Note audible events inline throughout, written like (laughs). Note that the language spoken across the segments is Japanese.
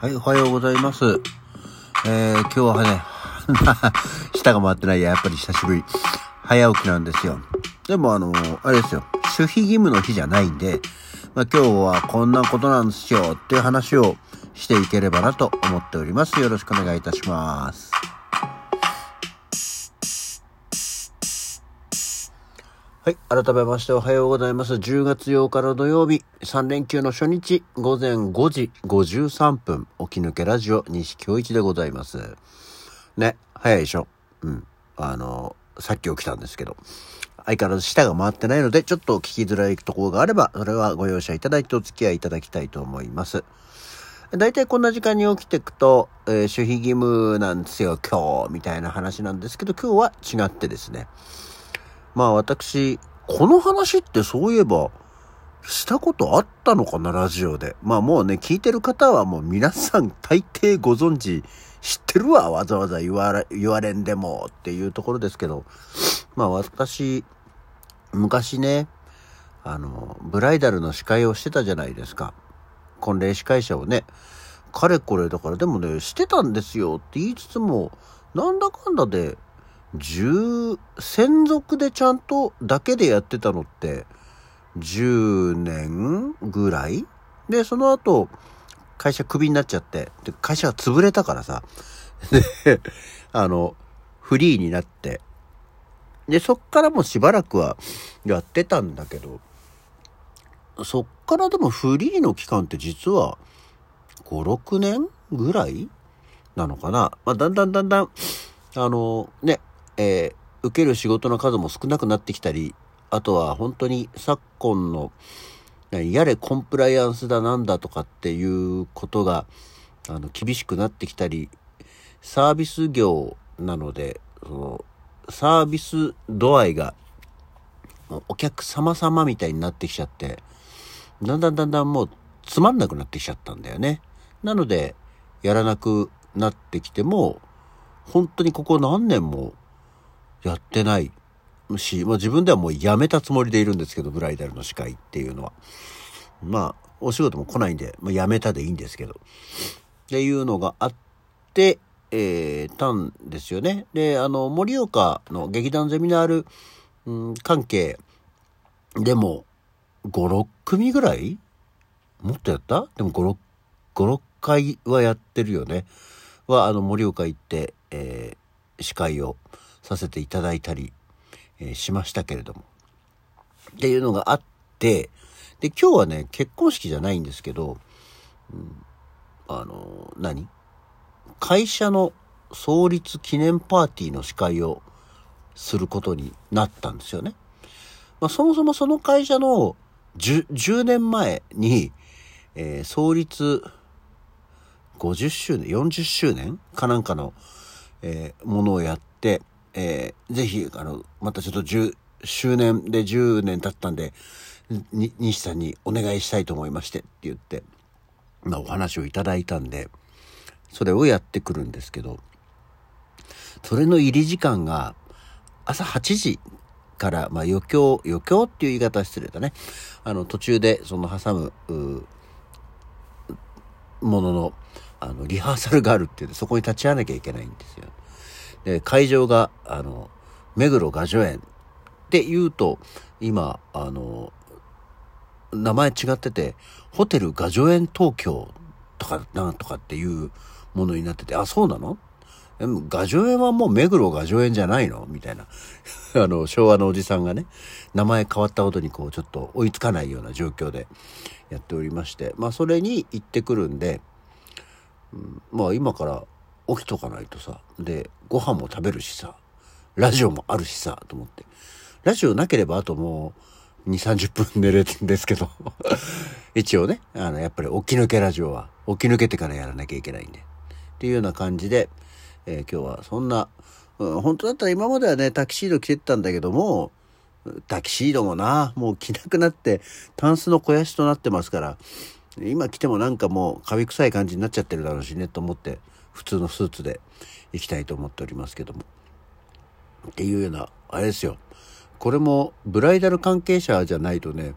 はい、おはようございます。えー、今日はね、(laughs) 舌が回ってないや、やっぱり久しぶり。早起きなんですよ。でもあの、あれですよ。守秘義務の日じゃないんで、まあ、今日はこんなことなんですよっていう話をしていければなと思っております。よろしくお願いいたします。はい。改めましておはようございます。10月8日の土曜日、3連休の初日、午前5時53分、起き抜けラジオ、西京一でございます。ね、早いでしょうん。あの、さっき起きたんですけど、相変わらず舌が回ってないので、ちょっと聞きづらいところがあれば、それはご容赦いただいてお付き合いいただきたいと思います。大体こんな時間に起きていくと、えー守秘義務なんですよ、今日、みたいな話なんですけど、今日は違ってですね。まあ私、この話ってそういえば、したことあったのかな、ラジオで。まあもうね、聞いてる方はもう皆さん大抵ご存知、知ってるわ、わざわざ言われ、言われんでもっていうところですけど、まあ私、昔ね、あの、ブライダルの司会をしてたじゃないですか。婚礼司会者をね、かれこれだから、でもね、してたんですよって言いつつも、なんだかんだで、10、専属でちゃんとだけでやってたのって、10年ぐらい？で、その後、会社クビになっちゃって、で会社が潰れたからさ、(laughs) で、あの、フリーになって、で、そっからもしばらくはやってたんだけど、そっからでもフリーの期間って実は5、6年ぐらいなのかな？まあ、だんだんだんだん、あの、ね、えー受ける仕事の数も少なくなってきたり、あとは本当に昨今の、やれコンプライアンスだなんだとかっていうことが、あの、厳しくなってきたり、サービス業なので、その、サービス度合いが、お客様様みたいになってきちゃって、だんだんだんだんもうつまんなくなってきちゃったんだよね。なので、やらなくなってきても、本当にここ何年もやってないし、まあ自分ではもうやめたつもりでいるんですけど、ブライダルの司会っていうのは。まあ、お仕事も来ないんで、まあ、やめたでいいんですけど。っていうのがあって、えー、たんですよね。で、あの、盛岡の劇団ゼミナール、うん、関係でも、5、6組ぐらい？もっとやった？でも5、6、5、6回はやってるよね。は、あの、盛岡行って、えー司会をさせていただいたり、えーしましたけれども。っていうのがあって、で、今日はね、結婚式じゃないんですけど、うんあの、何？会社の創立記念パーティーの司会をすることになったんですよね。まあ、そもそもその会社の 10, 10年前に、えー創立50周年、40周年？かなんかの、えーものをやって、えーぜひ、あの、またちょっと10周年で10年経ったんで、に西さんにお願いしたいと思いましてって言って、まお話をいただいたんで、それをやってくるんですけど、それの入り時間が朝8時から、まあ余興、余興っていう言い方失礼だね。あの途中でその挟む、ものの、あの、リハーサルがあるっていうんで、そこに立ち会わなきゃいけないんですよ。で、会場が、あの、目黒雅叙園って言うと、今、あの、名前違ってて、ホテル雅叙園東京とか、なんとかっていうものになってて、あ、そうなの？でも雅叙園はもう目黒雅叙園じゃないの？みたいな。(laughs) あの、昭和のおじさんがね、名前変わったことにこう、ちょっと追いつかないような状況でやっておりまして、まあ、それに行ってくるんで、うんまあ、今から起きとかないとさ、で、ご飯も食べるしさ、ラジオもあるしさ、と思って。ラジオなければあともう2、30分寝れるんですけど、(laughs) 一応ね、あの、やっぱり起き抜けラジオは起き抜けてからやらなきゃいけないんで。っていうような感じで、えー今日はそんな、うん本当だったら今まではね、タキシード着てったんだけども、タキシードもな、もう着なくなって、タンスの肥やしとなってますから、今着てもなんかもうカビ臭い感じになっちゃってるだろうしね、と思って、普通のスーツで行きたいと思っておりますけども。っていうような、あれですよ。これもブライダル関係者じゃないとね、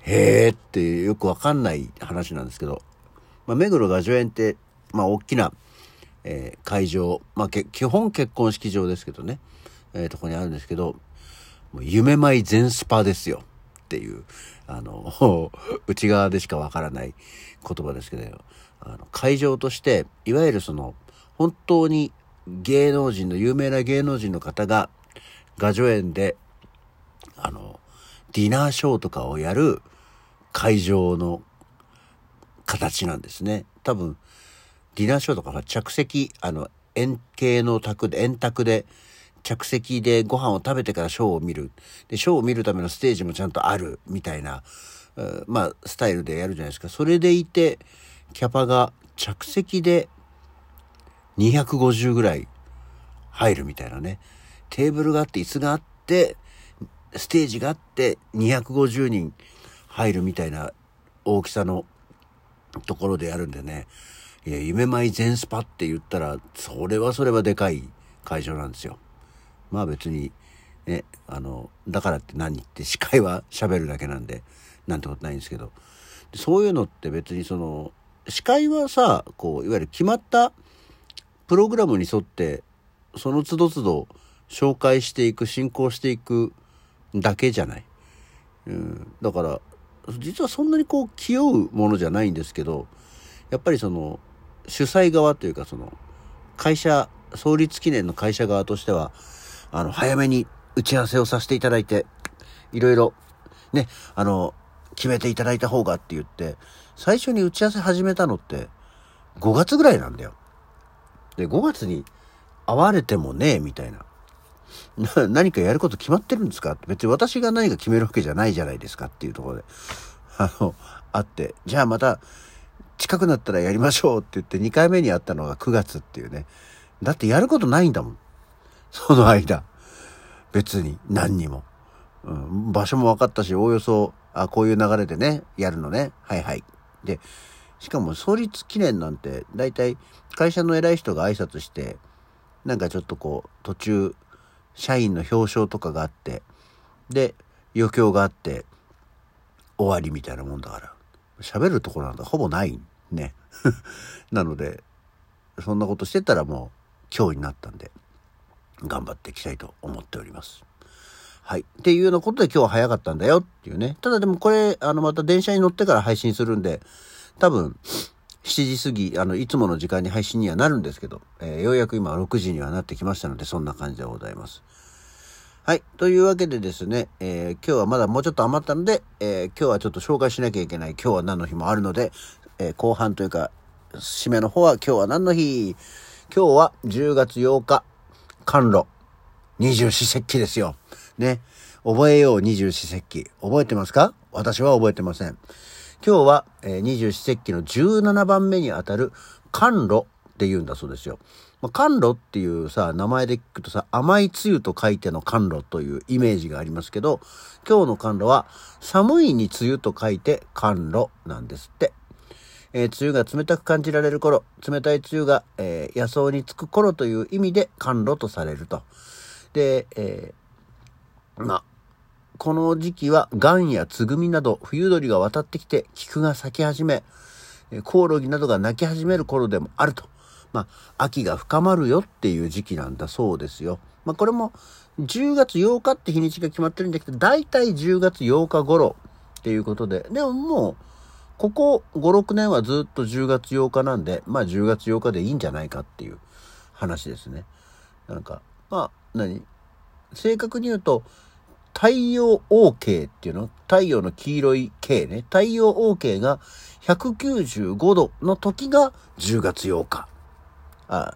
へーってよくわかんない話なんですけど、まあ、目黒画助園って、まあ、大きな、えー、会場、まあ、基本結婚式場ですけどね、えー、とこにあるんですけど、もう夢舞全スパですよ。っていう、あの、(laughs) 内側でしかわからない言葉ですけど、あの会場として、いわゆるその、本当に芸能人の、有名な芸能人の方が、画助園で、あの、ディナーショーとかをやる会場の形なんですね。多分、ディナーショーとかは着席、あの、円形の卓で、円卓で、着席でご飯を食べてからショーを見る。で、ショーを見るためのステージもちゃんとある、みたいな、まあ、スタイルでやるじゃないですか。それでいて、キャパが着席で250ぐらい入るみたいなね。テーブルがあって、椅子があって、ステージがあって、250人入るみたいな大きさのところでやるんでね。いや、夢舞全スパって言ったら、それはそれはでかい会場なんですよ。まあ別に、ね、あの、だからって何って司会は喋るだけなんで、なんてことないんですけど。そういうのって別にその、司会はさ、こう、いわゆる決まったプログラムに沿って、その都度都度紹介していく、進行していくだけじゃない。うん、だから、実はそんなにこう気負うものじゃないんですけど、やっぱりその、主催側というかその、会社、創立記念の会社側としては、あの、早めに打ち合わせをさせていただいて、いろいろ、ね、あの、決めていただいた方がって言って、最初に打ち合わせ始めたのって、5月ぐらいなんだよ。で、5月に会われてもねえ、みたい (laughs) な。何かやること決まってるんですか？別に私が何か決めるわけじゃないじゃないですかっていうところで、(laughs) あの、あって、じゃあまた近くなったらやりましょうって言って2回目に会ったのが9月っていうね。だってやることないんだもん。その間。別に何にも。うん、場所も分かったし、おおよそ、あ、こういう流れでね、やるのね。はいはい。で、しかも創立記念なんて、だいたい会社の偉い人が挨拶して、なんかちょっとこう、途中、社員の表彰とかがあって、で、余興があって、終わりみたいなもんだから。喋るところなんてほぼないね。(laughs) なので、そんなことしてたらもう今日になったんで、頑張っていきたいと思っております。はい。っていうようなことで今日は早かったんだよっていうね。ただでもこれ、あの、また電車に乗ってから配信するんで、多分、7時過ぎ、あの、いつもの時間に配信にはなるんですけど、えー、ようやく今6時にはなってきましたので、そんな感じでございます。はい。というわけでですね、えー、今日はまだもうちょっと余ったので、えー、今日はちょっと紹介しなきゃいけない、今日は何の日もあるので、え後半というか、締めの方は今日は何の日？今日は10月8日、寒露、二十四節気ですよ。ね。覚えよう二十四節気。覚えてますか？私は覚えてません。今日は、え、二十四節気の17番目にあたる甘露って言うんだそうですよ。まあ、甘露っていうさ、名前で聞くとさ、甘いつゆと書いての甘露というイメージがありますけど、今日の甘露は寒いに梅雨と書いて甘露なんですって。えー、梅雨が冷たく感じられる頃、冷たい梅雨が、えー、野草につく頃という意味で甘露とされると。で、えー、まあ、この時期は、癌やつぐみなど、冬鳥が渡ってきて、菊が咲き始め、コオロギなどが鳴き始める頃でもあると。まあ、秋が深まるよっていう時期なんだそうですよ。まあ、これも、10月8日って日にちが決まってるんだけど、だいたい10月8日頃っていうことで、でももう、ここ5、6年はずっと10月8日なんで、まあ10月8日でいいんじゃないかっていう話ですね。なんか、まあ、何？正確に言うと、太陽 OK っていうの？太陽の黄色い K ね。太陽 OK が195度の時が10月8日。あ、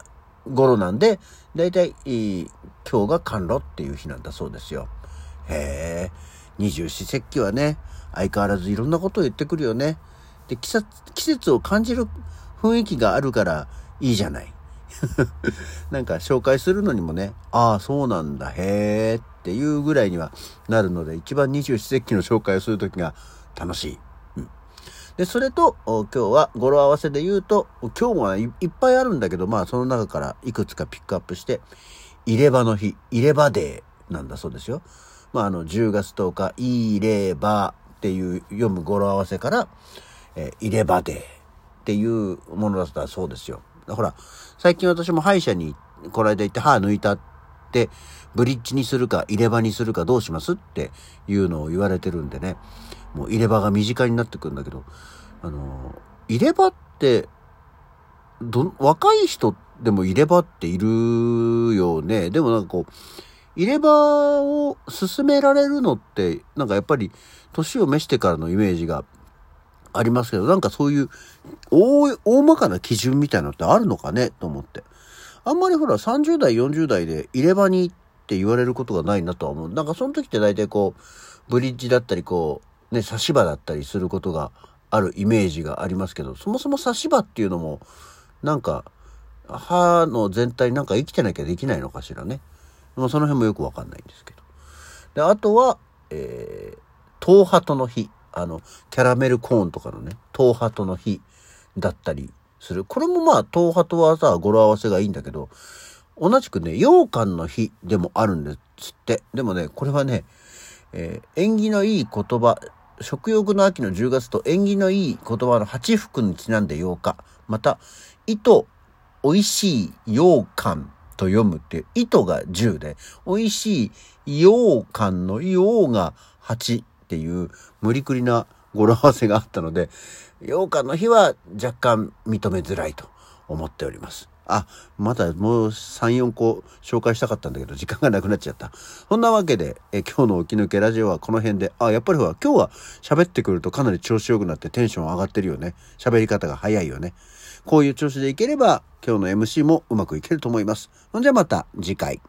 頃なんで、だいたい今日が寒露っていう日なんだそうですよ。へえ。二十四節気はね、相変わらずいろんなことを言ってくるよね。で、季節、季節を感じる雰囲気があるからいいじゃない。(laughs) なんか紹介するのにもね、ああ、そうなんだ、へえっていうぐらいにはなるので、一番二十四節気の紹介をするときが楽しい。で、それと、今日は語呂合わせで言うと、今日もいっぱいあるんだけど、まあその中からいくつかピックアップして、入れ歯の日、入れ歯デーなんだそうですよ。まあ、あの、10月10日、いればっていう読む語呂合わせから、えー、入れ歯デーっていうものだったそうですよ。ほら、最近私も歯医者にこの間行って歯抜いたって、ブリッジにするか入れ歯にするかどうしますっていうのを言われてるんでね。もう入れ歯が身近になってくるんだけど、あの、入れ歯って、ど、若い人でも入れ歯っているよね。でもなんかこう、入れ歯を進められるのって、なんかやっぱり年を召してからのイメージがありますけど、なんかそういう大、大まかな基準みたいなのってあるのかね？と思って。あんまりほら30代、40代で入れ歯にって言われることがないなとは思う。なんかその時って大体こう、ブリッジだったりこう、ね、差し歯だったりすることがあるイメージがありますけど、そもそも差し歯っていうのも、なんか、歯の全体なんか生きてなきゃできないのかしらね？まあ、その辺もよくわかんないんですけど。で、あとは、えー、東ハトの日。あの、キャラメルコーンとかのね、東ハトの日だったりする。これもまあ、東ハトはさ、語呂合わせがいいんだけど、同じくね、羊羹の日でもあるんですって。でもね、これはね、えー、縁起のいい言葉、食欲の秋の10月と縁起のいい言葉の八福にちなんで8日。また、糸、美味しい羊羹と読むっていう、糸が10で、美味しい羊羹の羊が8っていう無理くりな語呂合わせがあったので、羊羹の日は若干認めづらいと思っております。あ、まだもう3、4個紹介したかったんだけど、時間がなくなっちゃった。そんなわけで、え今日の起き抜けラジオはこの辺で、あ、やっぱりほら、今日は喋ってくるとかなり調子良くなってテンション上がってるよね。喋り方が早いよね。こういう調子でいければ、今日の MC もうまくいけると思います。ほんじゃまた次回。